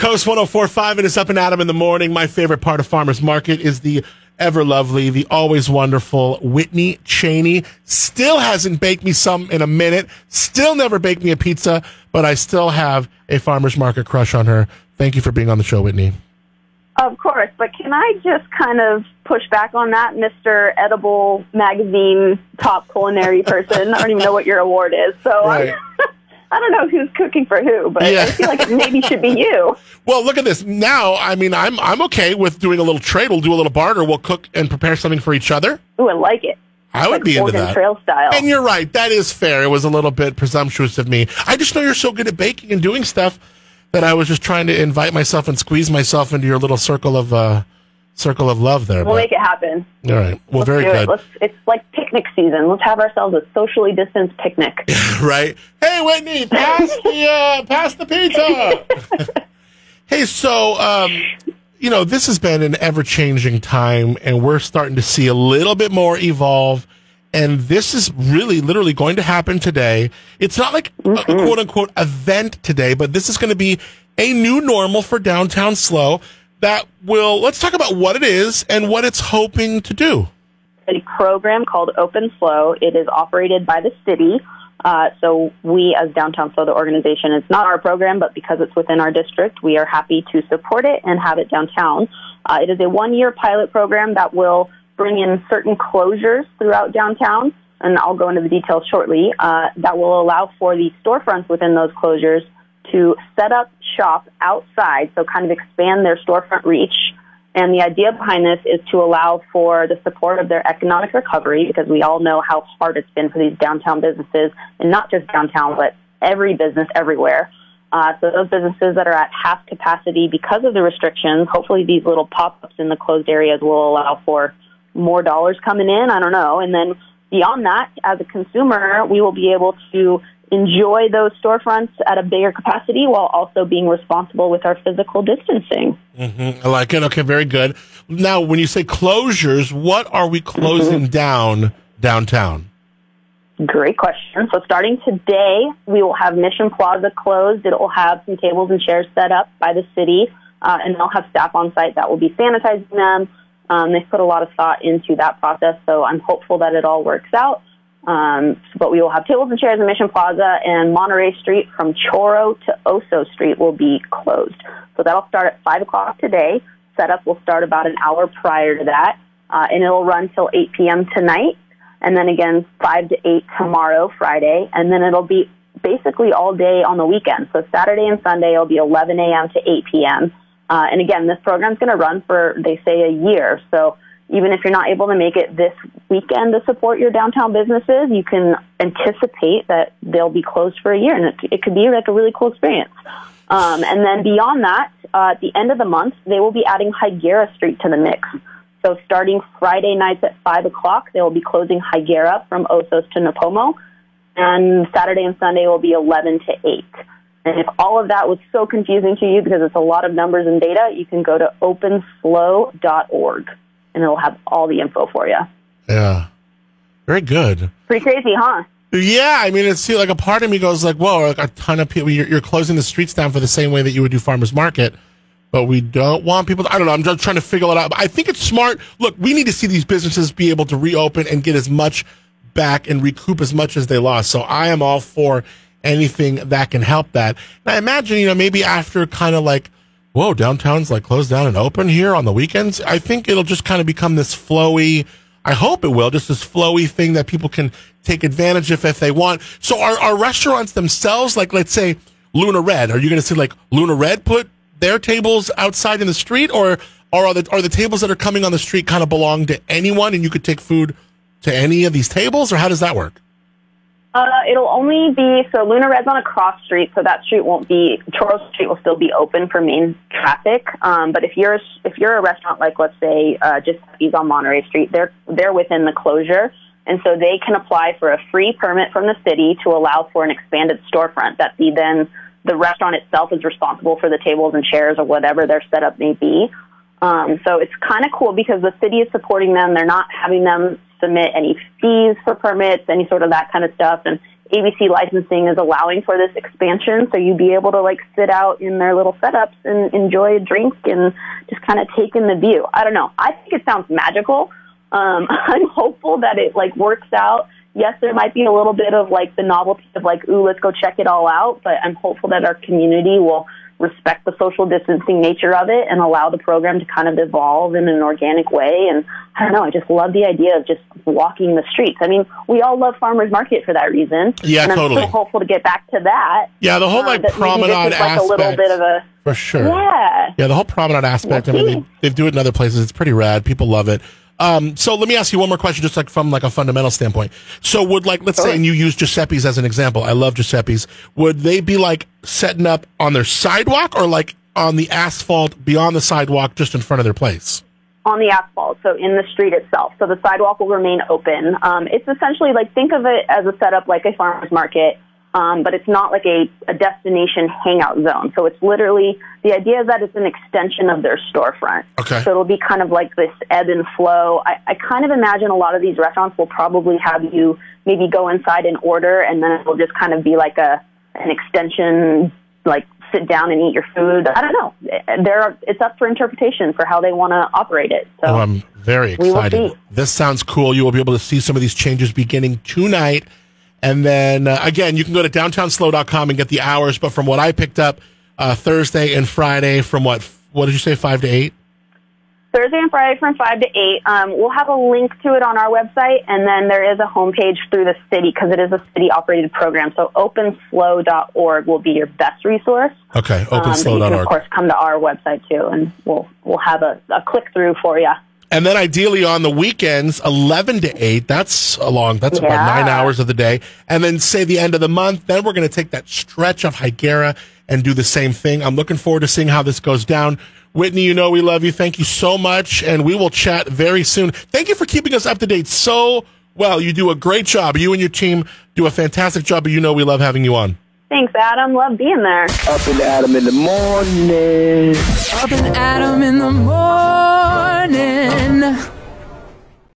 Coast 1045 and it's up and Adam in the morning. My favorite part of Farmers Market is the ever lovely, the always wonderful Whitney Chaney. Still hasn't baked me some in a minute. Still never baked me a pizza, but I still have a Farmers Market crush on her. Thank you for being on the show, Whitney. Of course, but can I just kind of push back on that, Mr. Edible Magazine top culinary person? I don't even know what your award is. So Right. I don't know who's cooking for who, but Yeah. I feel like it maybe should be you. Well, look at this. Now, I mean, I'm I'm okay with doing a little trade. We'll do a little barter. We'll cook and prepare something for each other. Ooh, I like it. I would Like be into that. Trail style. And you're right. That is fair. It was a little bit presumptuous of me. I just know you're so good at baking and doing stuff that I was just trying to invite myself and squeeze myself into your little circle of uh, circle of love there. We'll but- make it happen. all right. Well, Let's very good. It. Let's, it's like picnic season. Let's have ourselves a socially distanced picnic. right? Hey, Whitney, pass the uh, pass the pizza. hey, so um, you know this has been an ever changing time, and we're starting to see a little bit more evolve. And this is really, literally going to happen today. It's not like a quote unquote event today, but this is going to be a new normal for downtown SLO that will. Let's talk about what it is and what it's hoping to do. a program called Open SLO. It is operated by the city. Uh, so we, as Downtown SLO, the organization, it's not our program, but because it's within our district, we are happy to support it and have it downtown. Uh, it is a one-year pilot program that will bring in certain closures throughout downtown, and I'll go into the details shortly. Uh, that will allow for the storefronts within those closures to set up shop outside, so kind of expand their storefront reach. And the idea behind this is to allow for the support of their economic recovery because we all know how hard it's been for these downtown businesses and not just downtown, but every business everywhere. Uh, so those businesses that are at half capacity because of the restrictions, hopefully these little pop-ups in the closed areas will allow for more dollars coming in. I don't know. And then beyond that, as a consumer, we will be able to enjoy those storefronts at a bigger capacity while also being responsible with our physical distancing. I like it. Okay, very good. Now, when you say closures, what are we closing down downtown? Great question. So starting today, we will have Mission Plaza closed. It will have some tables and chairs set up by the city, uh, and they'll have staff on site that will be sanitizing them. Um, they've put a lot of thought into that process, so I'm hopeful that it all works out. Um, but we will have tables and chairs in Mission Plaza, and Monterey Street from Chorro to Osos Street will be closed. So that'll start at 5 o'clock today. Setup will start about an hour prior to that, uh, and it'll run till 8 p.m. tonight and then again 5 to 8 tomorrow, Friday, and then it'll be basically all day on the weekend. So Saturday and Sunday it'll be 11 a.m. to 8 p.m. Uh, and again, this program's going to run for, they say, a year. So even if you're not able to make it this weekend to support your downtown businesses, you can anticipate that they'll be closed for a year, and it, it could be like a really cool experience. Um, and then beyond that, uh, at the end of the month, they will be adding Higuera Street to the mix. So starting Friday nights at 5 o'clock, they will be closing Higuera from Osos to Nipomo. And Saturday and Sunday will be 11 to 8. And if all of that was so confusing to you because it's a lot of numbers and data, you can go to openslo.org and it'll have all the info for you. Yeah, very good. Pretty crazy, huh? Yeah, I mean, it's see, like a part of me goes like, "Whoa!" Like a ton of people, you're, you're closing the streets down for the same way that you would do farmers market, but we don't want people. To, I don't know. I'm just trying to figure it out. I think it's smart. Look, we need to see these businesses be able to reopen and get as much back and recoup as much as they lost. So I am all for anything that can help that. And I imagine, you know, maybe after kind of like, whoa, downtown's like closed down and open here on the weekends. I think it'll just kind of become this flowy. I hope it will, just this flowy thing that people can take advantage of if they want. So are, are restaurants themselves, like let's say Luna Red, are you going to see like Luna Red put their tables outside in the street or, are the, are the tables that are coming on the street kind of belong to anyone and you could take food to any of these tables or how does that work? Uh, it'll only be so Luna Red's on a cross street, so that street won't be Chorro Street will still be open for main traffic. Um, but if you're if you're a restaurant like let's say uh, just Giuseppe's on Monterey Street, they're they're within the closure, and so they can apply for a free permit from the city to allow for an expanded storefront. That the then the restaurant itself is responsible for the tables and chairs or whatever their setup may be. Um, so it's kind of cool because the city is supporting them. They're not having them submit any fees for permits, any sort of that kind of stuff. And ABC licensing is allowing for this expansion, so you'd be able to like sit out in their little setups and enjoy a drink and just kind of take in the view. I don't know. I think it sounds magical. Um, I'm hopeful that it like works out. Yes, there might be a little bit of like the novelty of like, ooh, let's go check it all out, but I'm hopeful that our community will respect the social distancing nature of it and allow the program to kind of evolve in an organic way. And I don't know, I just love the idea of just walking the streets. I mean, we all love farmers market for that reason. Yeah, and I'm totally. so hopeful to get back to that. Yeah, the whole Uh, like this promenade like aspect. a little bit of a for sure. yeah. Yeah, the whole promenade aspect. I mean, they, they do it in other places. It's pretty rad. People love it. Um, so let me ask you one more question, just like from like a fundamental standpoint. So would like, let's say, and you use Giuseppe's as an example. I love Giuseppe's. Would they be like setting up on their sidewalk or like on the asphalt beyond the sidewalk, just in front of their place? on the asphalt, so in the street itself. So the sidewalk will remain open. Um, it's essentially like think of it as a setup like a farmer's market, um, but it's not like a, a destination hangout zone. So it's literally the idea is that it's an extension of their storefront. Okay. So it'll be kind of like this ebb and flow. I, I kind of imagine a lot of these restaurants will probably have you maybe go inside and order, and then it'll just kind of be like a an extension, like sit down and eat your food. I don't know. There, are, it's up for interpretation for how they want to operate it. So Oh, I'm very excited. This sounds cool. You will be able to see some of these changes beginning tonight. And then uh, again, you can go to downtownslo.com and get the hours. But from what I picked up, uh, Thursday and Friday from what, what did you say, 5 to 8? Thursday and Friday from 5 to 8. Um, we'll have a link to it on our website, and then there is a homepage through the city because it is a city operated program. So openslow.org will be your best resource. Okay, Um, but you can, of course, come to our website too, and we'll, we'll have a, a click through for you. And then ideally on the weekends, 11 to 8. That's a long, that's about nine hours of the day. And then say the end of the month, then we're going to take that stretch of Higuera and do the same thing. I'm looking forward to seeing how this goes down. Whitney, you know we love you. Thank you so much. And we will chat very soon. Thank you for keeping us up to date so well. You do a great job. You and your team do a fantastic job, but you know we love having you on. Thanks, Adam. Love being there. Up and Adam in the morning. Up and Adam in the morning.